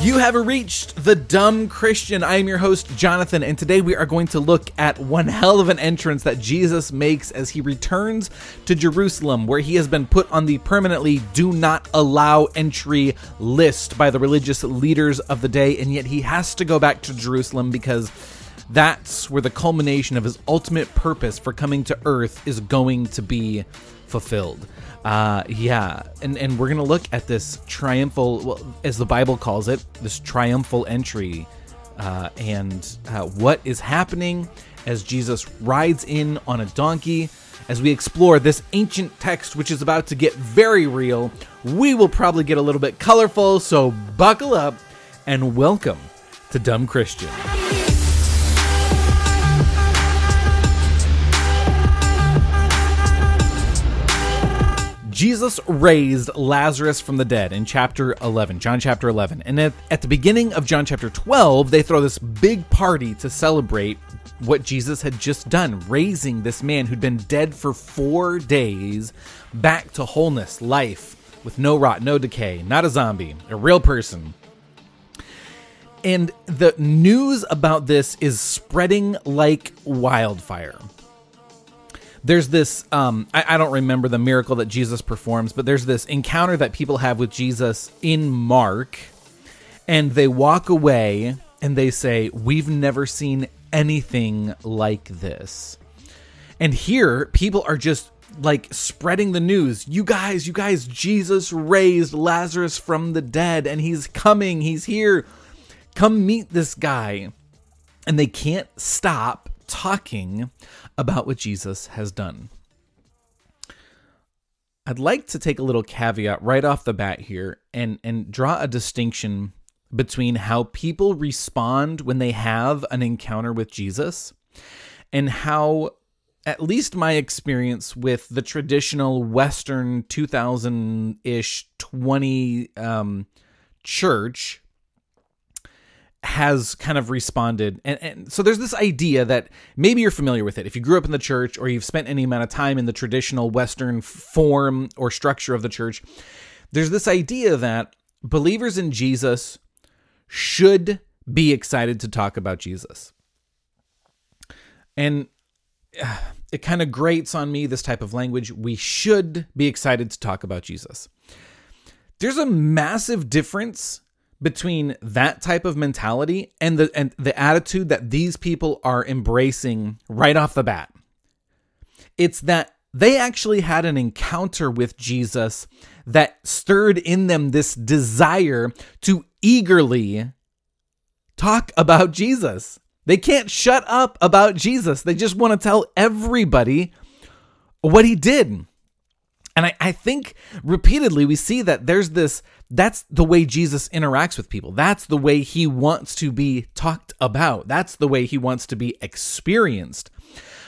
You have reached the Dumb Christian. I am your host, Jonathan, and today we are going to look at one hell of an entrance that Jesus makes as he returns to Jerusalem, where he has been put on the permanently do not allow entry list by the religious leaders of the day, and yet he has to go back to Jerusalem because that's where the culmination of his ultimate purpose for coming to earth is going to be fulfilled. Uh, yeah, and and we're gonna look at this triumphal, well, as the Bible calls it, this triumphal entry, uh, and uh, what is happening as Jesus rides in on a donkey. As we explore this ancient text, which is about to get very real, we will probably get a little bit colorful. So buckle up, and welcome to Dumb Christian. Jesus raised Lazarus from the dead in chapter 11, John chapter 11. And at, at, the beginning of John chapter 12, they throw this big party to celebrate what Jesus had just done, raising this man who'd been dead for four days back to wholeness, life, with no rot, no decay, not a zombie, a real person. And the news about this is spreading like wildfire there's this um, I, I, don't remember the miracle that jesus performs but there's this encounter that people have with jesus in mark and they walk away and they say we've never seen anything like this. And here people are just like spreading the news. You guys you guys jesus raised lazarus from the dead and he's coming he's here. Come meet this guy. And they can't stop talking about what Jesus has done. I'd like to take a little caveat right off the bat here and, and draw a distinction between how people respond when they have an encounter with Jesus and how, at least my experience with the traditional Western 2000 ish 20 um, church has kind of responded. And, and, so there's this idea that maybe you're familiar with it. If you grew up in the church or you've spent any amount of time in the traditional Western form or structure of the church, there's this idea that believers in Jesus should be excited to talk about Jesus. And uh, it kind of grates on me, this type of language. We should be excited to talk about Jesus. There's a massive difference between that type of mentality and the and the attitude that these people are embracing right off the bat. It's that they actually had an encounter with Jesus that stirred in them this desire to eagerly talk about Jesus. They can't shut up about Jesus. They just want to tell everybody what he did. And I, I think repeatedly we see that there's this that's the way Jesus interacts with people. That's the way he wants to be talked about. That's the way he wants to be experienced.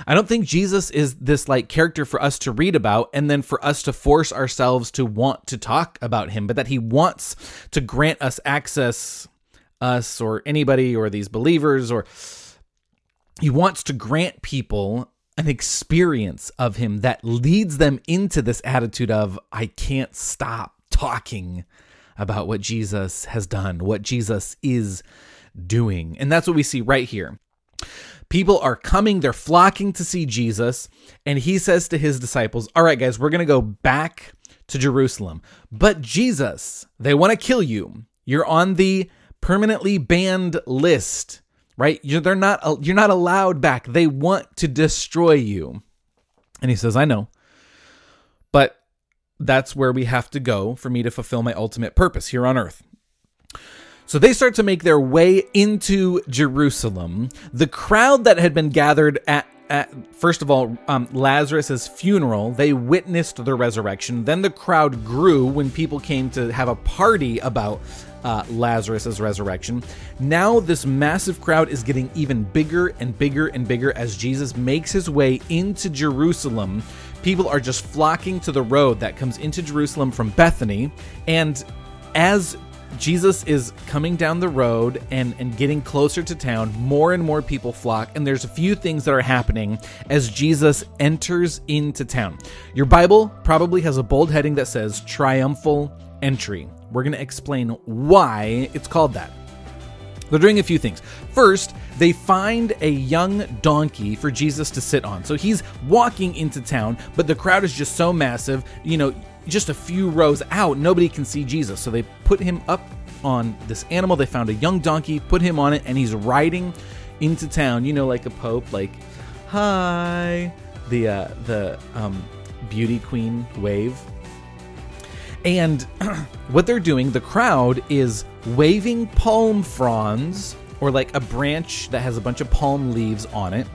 I don't think Jesus is this like character for us to read about and then for us to force ourselves to want to talk about him, but that he wants to grant us access, us or anybody or these believers, or he wants to grant people an experience of him that leads them into this attitude of, I can't stop talking about what Jesus has done, what Jesus is doing. And that's what we see right here. People are coming, they're flocking to see Jesus, and he says to his disciples, All right, guys, we're going to go back to Jerusalem. But Jesus, they want to kill you. You're on the permanently banned list, right? You're, they're not, you're not allowed back. They want to destroy you. And he says, I know. But that's where we have to go for me to fulfill my ultimate purpose here on earth. So they start to make their way into Jerusalem. The crowd that had been gathered at, at first of all, um, Lazarus's funeral, they witnessed the resurrection. Then the crowd grew when people came to have a party about uh, Lazarus's resurrection. Now this massive crowd is getting even bigger and bigger and bigger as Jesus makes his way into Jerusalem people are just flocking to the road that comes into Jerusalem from Bethany. And as Jesus is coming down the road and, and getting closer to town, more and more people flock, and there's a few things that are happening as Jesus enters into town. Your Bible probably has a bold heading that says triumphal entry. We're going to explain why it's called that. They're doing a few things. First, they find a young donkey for Jesus to sit on. So he's walking into town, but the crowd is just so massive, you know, just a few rows out, nobody can see Jesus. So they put him up on this animal. They found a young donkey, put him on it, and he's riding into town, you know, like a pope, like, hi, the, uh, the, um, beauty queen wave. And what they're doing, the crowd is waving palm fronds or like a branch that has a bunch of palm leaves on it.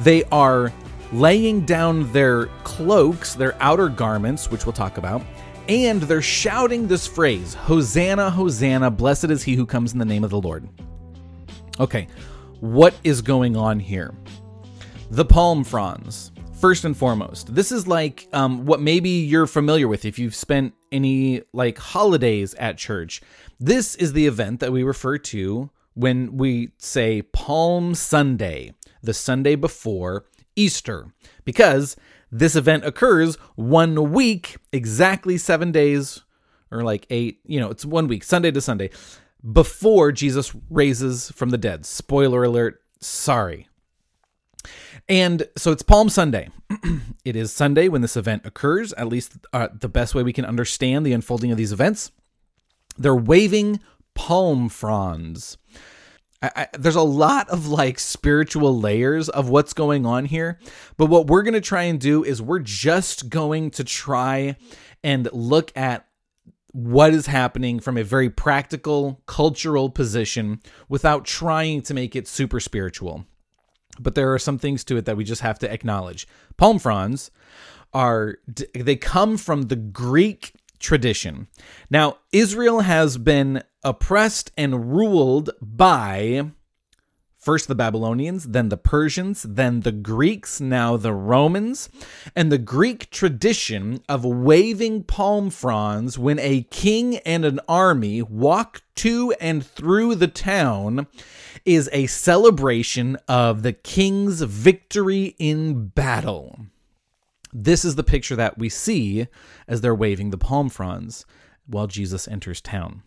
They are laying down their cloaks, their outer garments, which we'll talk about, and they're shouting this phrase Hosanna, Hosanna, blessed is he who comes in the name of the Lord. Okay, what is going on here? The palm fronds first and foremost. This is like um, what maybe you're familiar with if you've spent any like holidays at church. This is the event that we refer to when we say Palm Sunday, the Sunday before Easter, because this event occurs one week, exactly seven days, or like eight, you know, it's one week, Sunday to Sunday, before Jesus raises from the dead. Spoiler alert, sorry. And so it's Palm Sunday. it is Sunday when this event occurs, at least uh, the best way we can understand the unfolding of these events. They're waving palm fronds. I, I, there's a lot of like spiritual layers of what's going on here. But what we're going to try and do is we're just going to try and look at what is happening from a very practical, cultural position without trying to make it super spiritual but there are some things to it that we just have to acknowledge. Palm fronds are they come from the Greek tradition. Now, Israel has been oppressed and ruled by first the Babylonians, then the Persians, then the Greeks, now the Romans. And the Greek tradition of waving palm fronds when a king and an army walk to and through the town is a celebration of the king's victory in battle. This is the picture that we see as they're waving the palm fronds while Jesus enters town.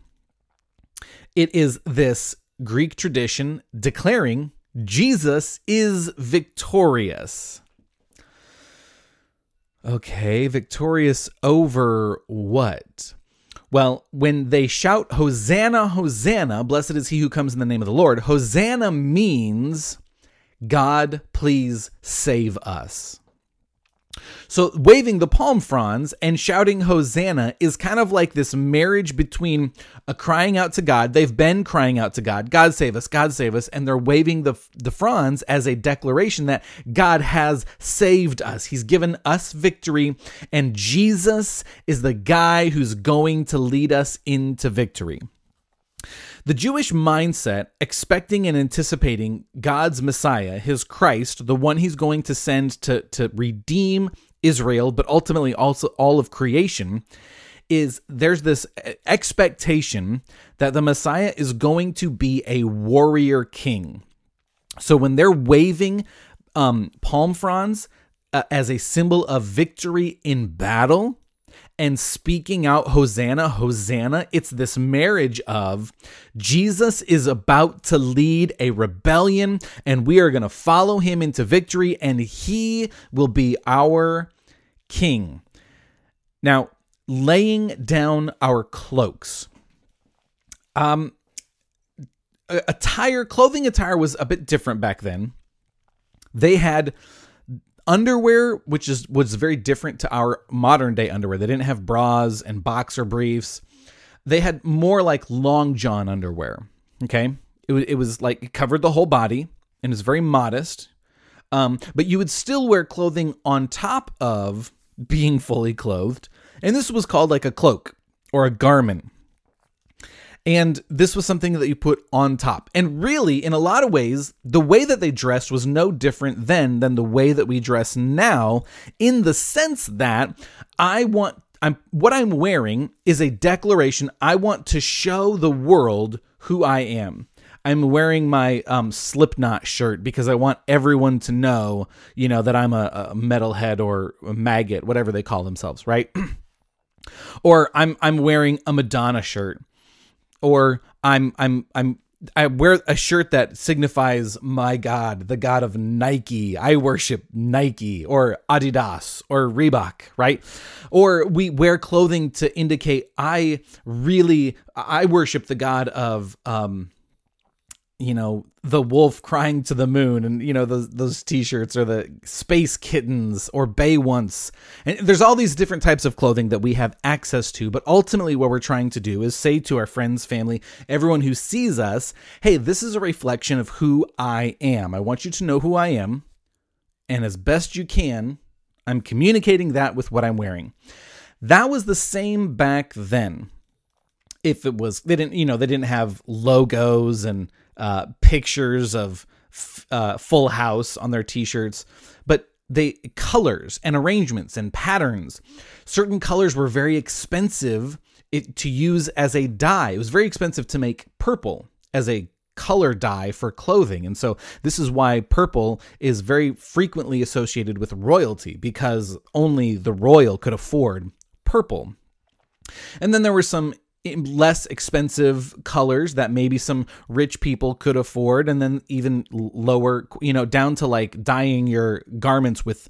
It is this Greek tradition declaring Jesus is victorious. Okay, victorious over what? Well, when they shout, Hosanna, Hosanna, blessed is he who comes in the name of the Lord, Hosanna means, God, please save us. So, waving the palm fronds and shouting Hosanna is kind of like this marriage between a crying out to God. They've been crying out to God, God save us, God save us, and they're waving the, the fronds as a declaration that God has saved us. He's given us victory, and Jesus is the guy who's going to lead us into victory. The Jewish mindset, expecting and anticipating God's Messiah, his Christ, the one he's going to send to, to redeem Israel, but ultimately also all of creation, is there's this expectation that the Messiah is going to be a warrior king. So when they're waving um, palm fronds uh, as a symbol of victory in battle, and speaking out Hosanna, Hosanna, it's this marriage of Jesus is about to lead a rebellion and we are going to follow him into victory and he will be our king. Now, laying down our cloaks. Um attire, clothing attire was a bit different back then. They had underwear, which is was very different to our modern day underwear. They didn't have bras and boxer briefs. They had more like long john underwear. Okay, it was it was like it covered the whole body and is very modest. Um, but you would still wear clothing on top of being fully clothed, and this was called like a cloak or a garment. And this was something that you put on top. And really, in a lot of ways, the way that they dressed was no different then than the way that we dress now, in the sense that I want I'm what I'm wearing is a declaration. I want to show the world who I am. I'm wearing my um, Slipknot shirt because I want everyone to know, you know, that I'm a, a metalhead or a maggot, whatever they call themselves, right? Or I'm I'm wearing a Madonna shirt. Or I'm I'm I'm I wear a shirt that signifies my God, the God of Nike. I worship Nike or Adidas or Reebok, right? Or we wear clothing to indicate I really I worship the God of um you know the wolf crying to the moon and you know those those t-shirts or the space kittens or Beyoncé. And there's all these different types of clothing that we have access to but ultimately what we're trying to do is say to our friends family everyone who sees us hey this is a reflection of who i am. I want you to know who i am and as best you can i'm communicating that with what i'm wearing. That was the same back then. If it was they didn't you know they didn't have logos and uh, pictures of uh, Full House on their T-shirts, but they colors and arrangements and patterns. Certain colors were very expensive it, to use as a dye. It was very expensive to make purple as a color dye for clothing. And so this is why purple is very frequently associated with royalty because only the royal could afford purple. And then there were some less expensive colors that maybe some rich people could afford and then even lower you know down to like dyeing your garments with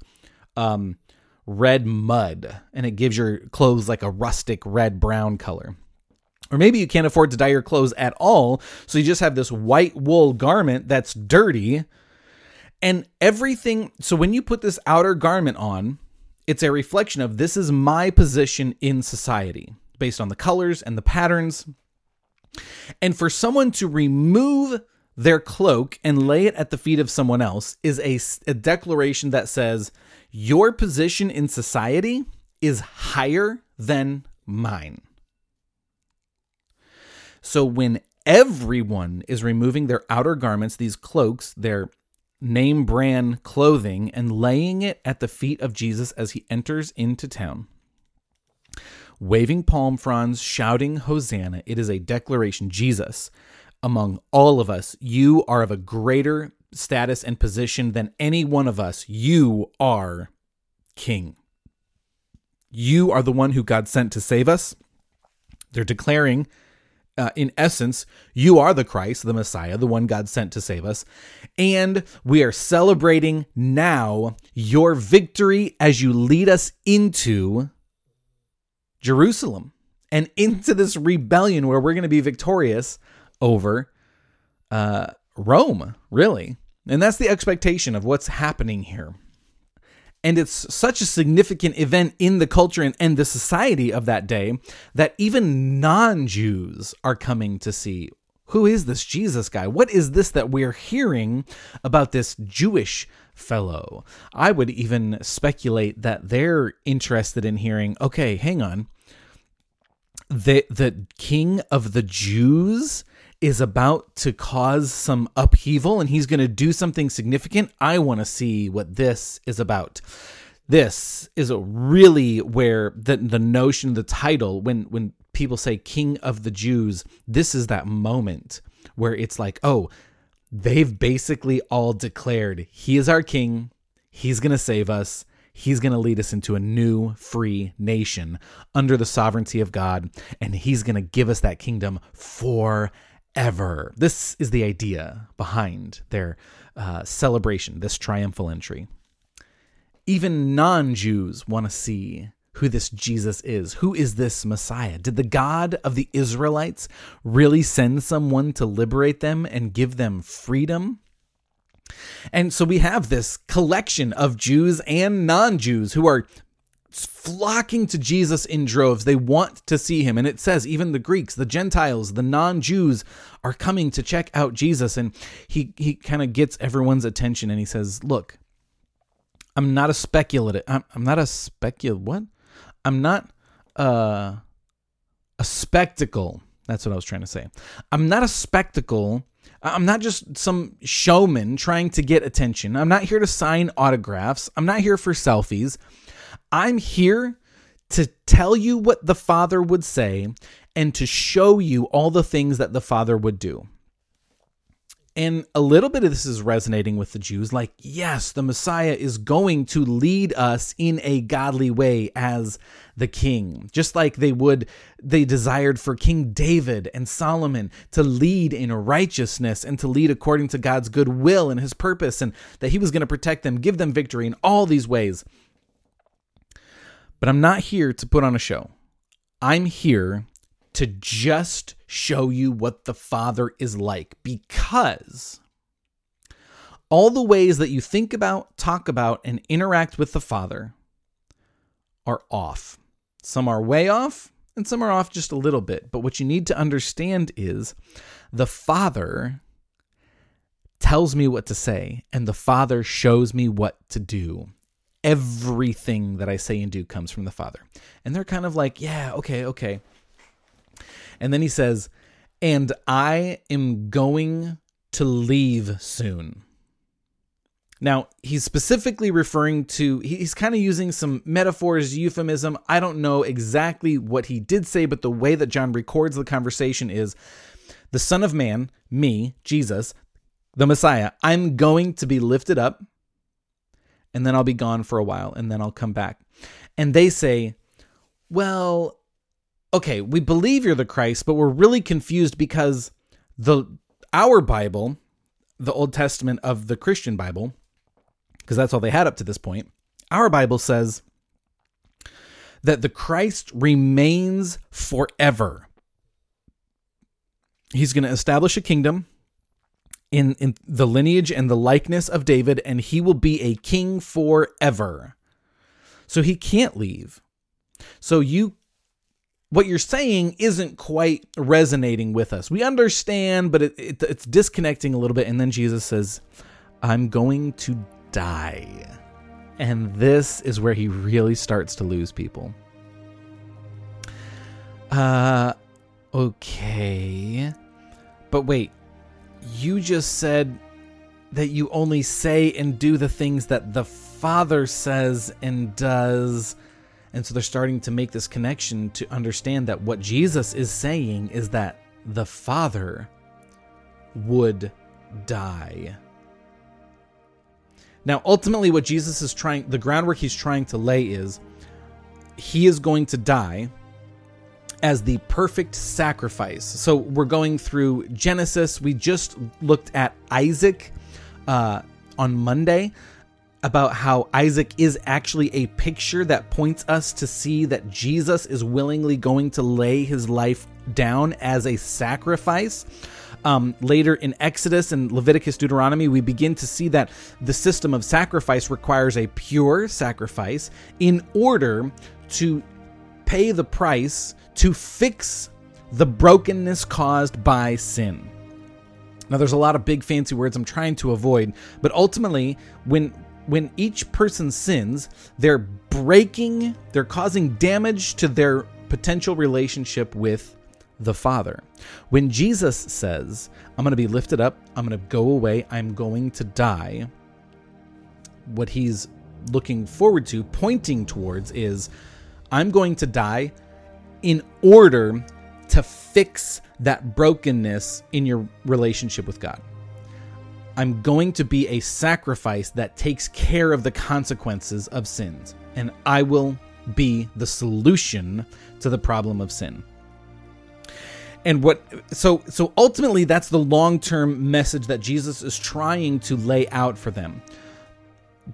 um red mud and it gives your clothes like a rustic red brown color. Or maybe you can't afford to dye your clothes at all so you just have this white wool garment that's dirty and everything so when you put this outer garment on it's a reflection of this is my position in society based on the colors and the patterns. And for someone to remove their cloak and lay it at the feet of someone else is a, a declaration that says, Your position in society is higher than mine. So when everyone is removing their outer garments, these cloaks, their name brand clothing, and laying it at the feet of Jesus as he enters into town, waving palm fronds, shouting Hosanna. It is a declaration, Jesus, among all of us, you are of a greater status and position than any one of us. You are king. You are the one who God sent to save us. They're declaring, uh, in essence, you are the Christ, the Messiah, the one God sent to save us. And we are celebrating now your victory as you lead us into Jerusalem and into this rebellion where we're going to be victorious over uh, Rome, really. And that's the expectation of what's happening here. And it's such a significant event in the culture and, and the society of that day that even non Jews are coming to see who is this Jesus guy? What is this that we're hearing about this Jewish fellow? I would even speculate that they're interested in hearing okay, hang on the the king of the Jews is about to cause some upheaval and he's going to do something significant. I want to see what this is about. This is really where the the notion, the title, when when people say King of the Jews, this is that moment where it's like, oh, they've basically all declared he is our king, he's going to save us, He's going to lead us into a new free nation under the sovereignty of God, and He's going to give us that kingdom forever. This is the idea behind their uh, celebration, this triumphal entry. Even non Jews want to see who this Jesus is. Who is this Messiah? Did the God of the Israelites really send someone to liberate them and give them freedom? And so we have this collection of Jews and non Jews who are flocking to Jesus in droves. They want to see him. And it says even the Greeks, the Gentiles, the non-Jews are coming to check out Jesus. And he he kind of gets everyone's attention and he says, Look, I'm not a speculative. I'm, I'm not a specul what? I'm not uh, a spectacle. That's what I was trying to say. I'm not a spectacle I'm not just some showman trying to get attention. I'm not here to sign autographs. I'm not here for selfies. I'm here to tell you what the Father would say and to show you all the things that the Father would do. And a little bit of this is resonating with the Jews like, yes, the Messiah is going to lead us in a godly way as the king, just like they would, they desired for King David and Solomon to lead in righteousness and to lead according to God's good will and his purpose, and that he was going to protect them, give them victory in all these ways. But I'm not here to put on a show. I'm here to just show you what the Father is like because all the ways that you think about, talk about, and interact with the Father are off. Some are way off, and some are off just a little bit. But what you need to understand is the Father tells me what to say, and the Father shows me what to do. Everything that I say and do comes from the Father. And they're kind of like, yeah, okay, okay. And then he says, and I am going to leave soon. Now, he's specifically referring to, he's kind of using some metaphors, euphemism. I don't know exactly what he did say, but the way that John records the conversation is the Son of Man, me, Jesus, the Messiah, I'm going to be lifted up, and then I'll be gone for a while, and then I'll come back. And they say, well, okay, we believe you're the Christ, but we're really confused because the our Bible, the Old Testament of the Christian Bible, because that's all they had up to this point, our Bible says that the Christ remains forever. He's going to establish a kingdom in, in the lineage and the likeness of David, and he will be a king forever. So he can't leave. So you what you're saying isn't quite resonating with us. We understand, but it, it, it's disconnecting a little bit. And then Jesus says, I'm going to die. And this is where he really starts to lose people. Uh, okay. But wait, you just said that you only say and do the things that the Father says and does and so they're starting to make this connection to understand that what Jesus is saying is that the Father would die. Now, ultimately, what Jesus is trying, the groundwork he's trying to lay is he is going to die as the perfect sacrifice. So we're going through Genesis. We just looked at Isaac uh, on Monday about how Isaac is actually a picture that points us to see that Jesus is willingly going to lay his life down as a sacrifice. Um, later in Exodus and Leviticus, Deuteronomy, we begin to see that the system of sacrifice requires a pure sacrifice in order to pay the price to fix the brokenness caused by sin. Now, there's a lot of big fancy words I'm trying to avoid, but ultimately, when when each person sins, they're breaking, they're causing damage to their potential relationship with the Father. When Jesus says, I'm going to be lifted up, I'm going to go away, I'm going to die, what he's looking forward to, pointing towards, is I'm going to die in order to fix that brokenness in your relationship with God. I'm going to be a sacrifice that takes care of the consequences of sins, and I will be the solution to the problem of sin. And what so so ultimately that's the long-term message that Jesus is trying to lay out for them.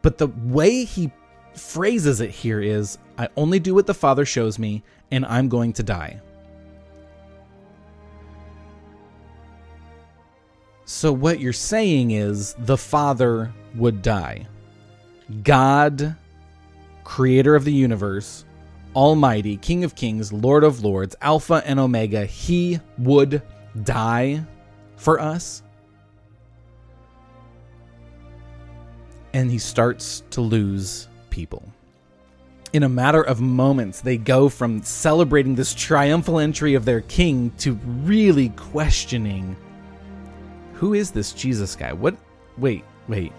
But the way he phrases it here is I only do what the Father shows me and I'm going to die. So, what you're saying is the Father would die. God, creator of the universe, Almighty, King of Kings, Lord of Lords, Alpha and Omega, he would die for us. And he starts to lose people. In a matter of moments, they go from celebrating this triumphal entry of their king to really questioning who is this Jesus guy? What? Wait, wait.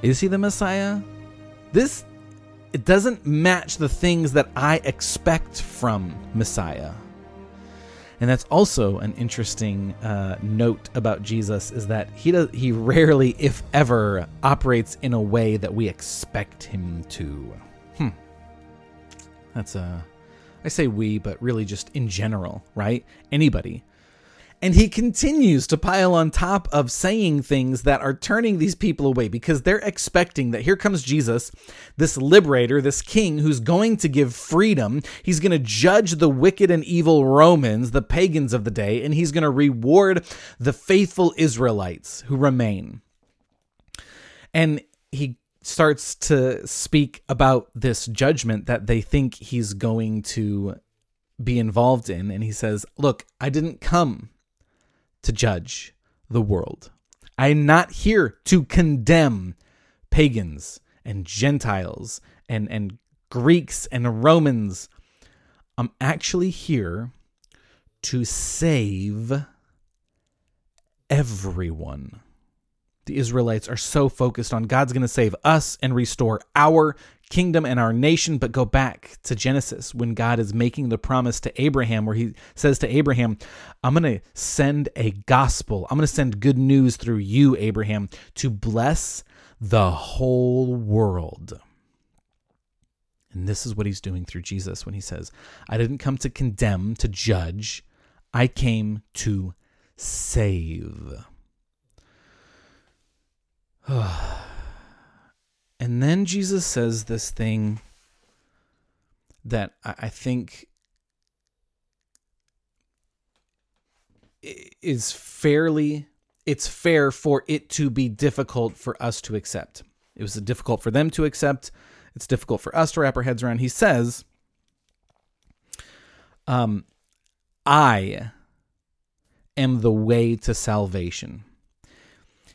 Is he the Messiah? This it doesn't match the things that I expect from Messiah. And that's also an interesting uh, note about Jesus is that he does he rarely, if ever, operates in a way that we expect him to. Hmm. That's a, I say we, but really just in general, right? Anybody and he continues to pile on top of saying things that are turning these people away because they're expecting that here comes Jesus, this liberator, this king who's going to give freedom. He's going to judge the wicked and evil Romans, the pagans of the day, and he's going to reward the faithful Israelites who remain. And he starts to speak about this judgment that they think he's going to be involved in. And he says, Look, I didn't come to judge the world. I am not here to condemn pagans and Gentiles and, and Greeks and Romans. I'm actually here to save everyone. The Israelites are so focused on God's going to save us and restore our kingdom and our nation, but go back to Genesis when God is making the promise to Abraham, where he says to Abraham, I'm going to send a gospel. I'm going to send good news through you, Abraham, to bless the whole world. And this is what he's doing through Jesus when he says, I didn't come to condemn, to judge, I came to save. And then Jesus says this thing that I think is fairly it's fair for it to be difficult for us to accept. It was difficult for them to accept. It's difficult for us to wrap our heads around. He says, um, I am the way to salvation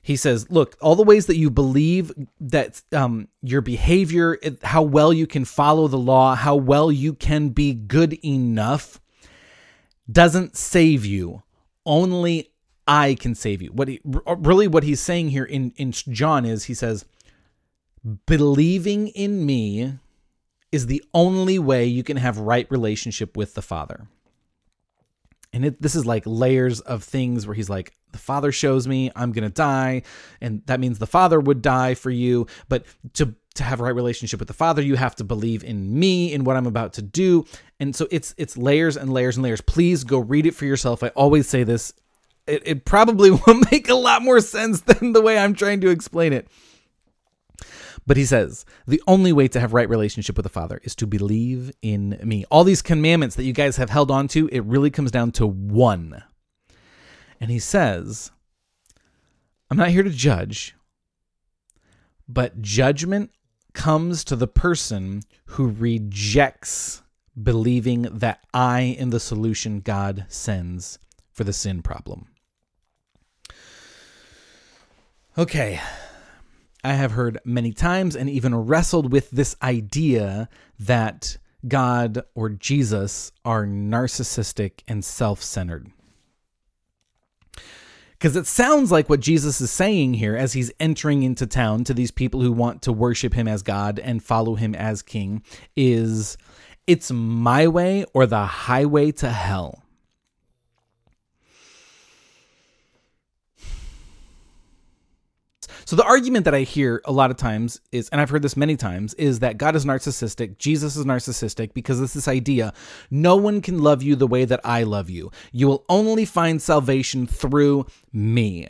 he says, look, all the ways that you believe that um, your behavior, how well you can follow the law, how well you can be good enough, doesn't save you. Only I can save you. What he, really what he's saying here in in John is he says, believing in me is the only way you can have right relationship with the Father and it, this is like layers of things where he's like the father shows me i'm gonna die and that means the father would die for you. But to to have a right relationship with the father you have to believe in me in what i'm about to do. And so it's it's layers and layers and layers. Please go read it for yourself. I always say this. It, it probably will make a lot more sense than the way i'm trying to explain it. But he says, the only way to have right relationship with the Father is to believe in me. All these commandments that you guys have held on to, it really comes down to one. And he says, I'm not here to judge, but judgment comes to the person who rejects believing that I am the solution God sends for the sin problem. Okay, I have heard many times and even wrestled with this idea that God or Jesus are narcissistic and self centered. Because it sounds like what Jesus is saying here as he's entering into town to these people who want to worship him as God and follow him as king is it's my way or the highway to hell. So the argument that I hear a lot of times is, and I've heard this many times, is that God is narcissistic, Jesus is narcissistic, because it's this idea no one can love you the way that I love you. You will only find salvation through me.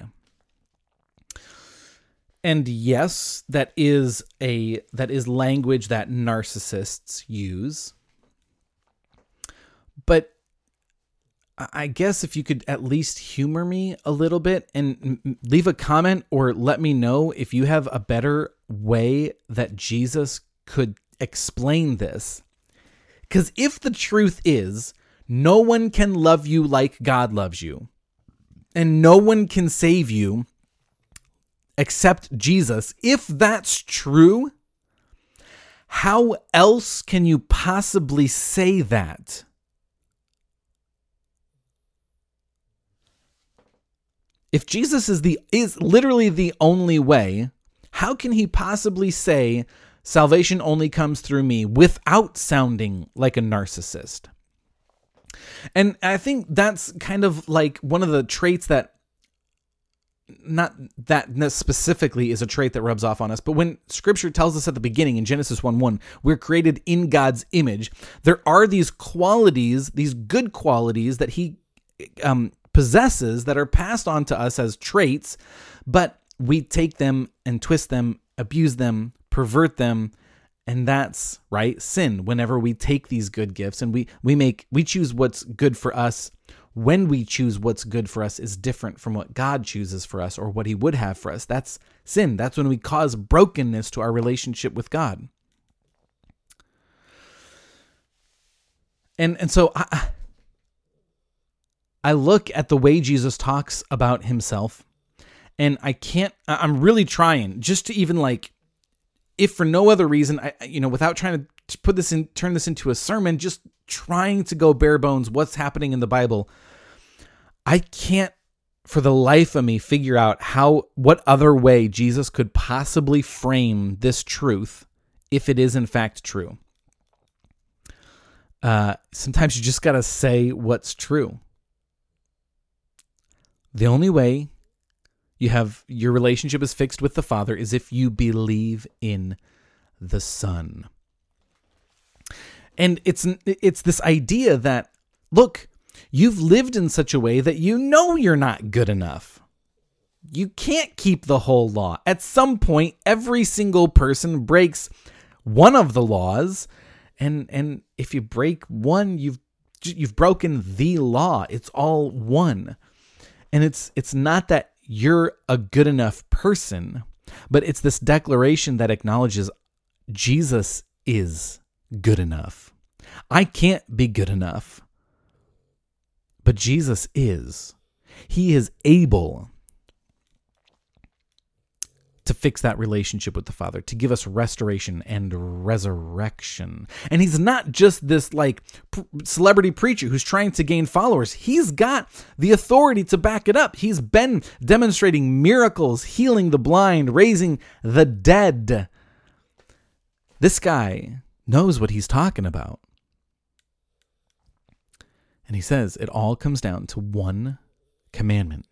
And yes, that is a that is language that narcissists use. But I guess if you could at least humor me a little bit and leave a comment or let me know if you have a better way that Jesus could explain this. Because if the truth is, no one can love you like God loves you, and no one can save you except Jesus, if that's true, how else can you possibly say that? If Jesus is the is literally the only way, how can he possibly say salvation only comes through me without sounding like a narcissist? And I think that's kind of like one of the traits that not that specifically is a trait that rubs off on us, but when scripture tells us at the beginning in Genesis 1 1, we're created in God's image, there are these qualities, these good qualities that He um, possesses that are passed on to us as traits, but we take them and twist them, abuse them, pervert them, and that's right sin. Whenever we take these good gifts and we we make we choose what's good for us when we choose what's good for us is different from what God chooses for us or what he would have for us. That's sin. That's when we cause brokenness to our relationship with God. And and so I I look at the way Jesus talks about himself and I can't I'm really trying just to even like if for no other reason, I, you know, without trying to put this in, turn this into a sermon, just trying to go bare bones, what's happening in the Bible, I can't for the life of me figure out how, what other way Jesus could possibly frame this truth if it is in fact true. Uh, sometimes you just got to say what's true. The only way you have your relationship is fixed with the Father is if you believe in the Son. And it's it's this idea that look, you've lived in such a way that you know you're not good enough. You can't keep the whole law. At some point every single person breaks one of the laws and and if you break one you've you've broken the law. It's all one. And it's it's not that you're a good enough person. But it's this declaration that acknowledges Jesus is good enough. I can't be good enough, but Jesus is. He is able to fix that relationship with the Father, to give us restoration and resurrection. And he's not just this like celebrity preacher who's trying to gain followers. He's got the authority to back it up. He's been demonstrating miracles, healing the blind, raising the dead. This guy knows what he's talking about. And he says it all comes down to one commandment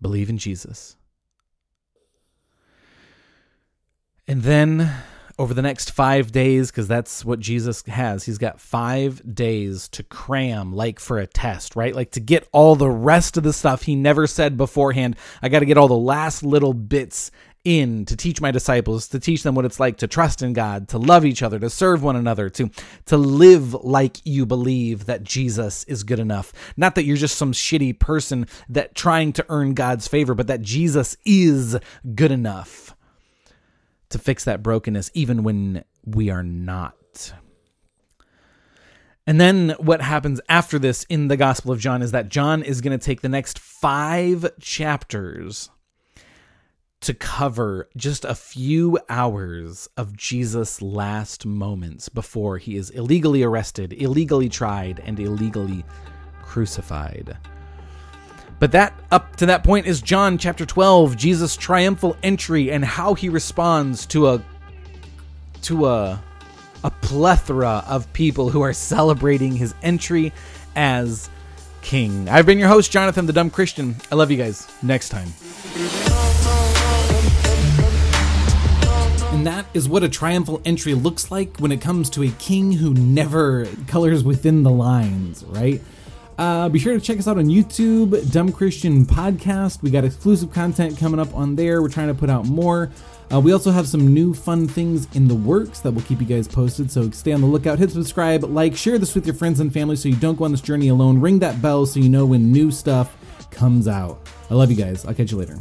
believe in Jesus And then over the next five days, because that's what Jesus has, he's got five days to cram, like for a test, right? Like to get all the rest of the stuff he never said beforehand. I got to get all the last little bits in to teach my disciples to teach them what it's like to trust in God to love each other to serve one another to to live like you believe that Jesus is good enough not that you're just some shitty person that trying to earn God's favor but that Jesus is good enough to fix that brokenness even when we are not. And then what happens after this in the Gospel of John is that John is going to take the next five chapters to cover just a few hours of Jesus' last moments before he is illegally arrested, illegally tried, and illegally crucified. But that up to that point is John chapter 12, Jesus' triumphal entry and how he responds to a to a a plethora of people who are celebrating his entry as king. I've been your host Jonathan the Dumb Christian. I love you guys. Next time. And that is what a triumphal entry looks like when it comes to a king who never colors within the lines, right? Uh, be sure to check us out on YouTube, Dumb Christian Podcast. We got exclusive content coming up on there. We're trying to put out more. Uh, we also have some new fun things in the works that will keep you guys posted. So stay on the lookout. Hit subscribe, like, share this with your friends and family so you don't go on this journey alone. Ring that bell so you know when new stuff comes out. I love you guys. I'll catch you later.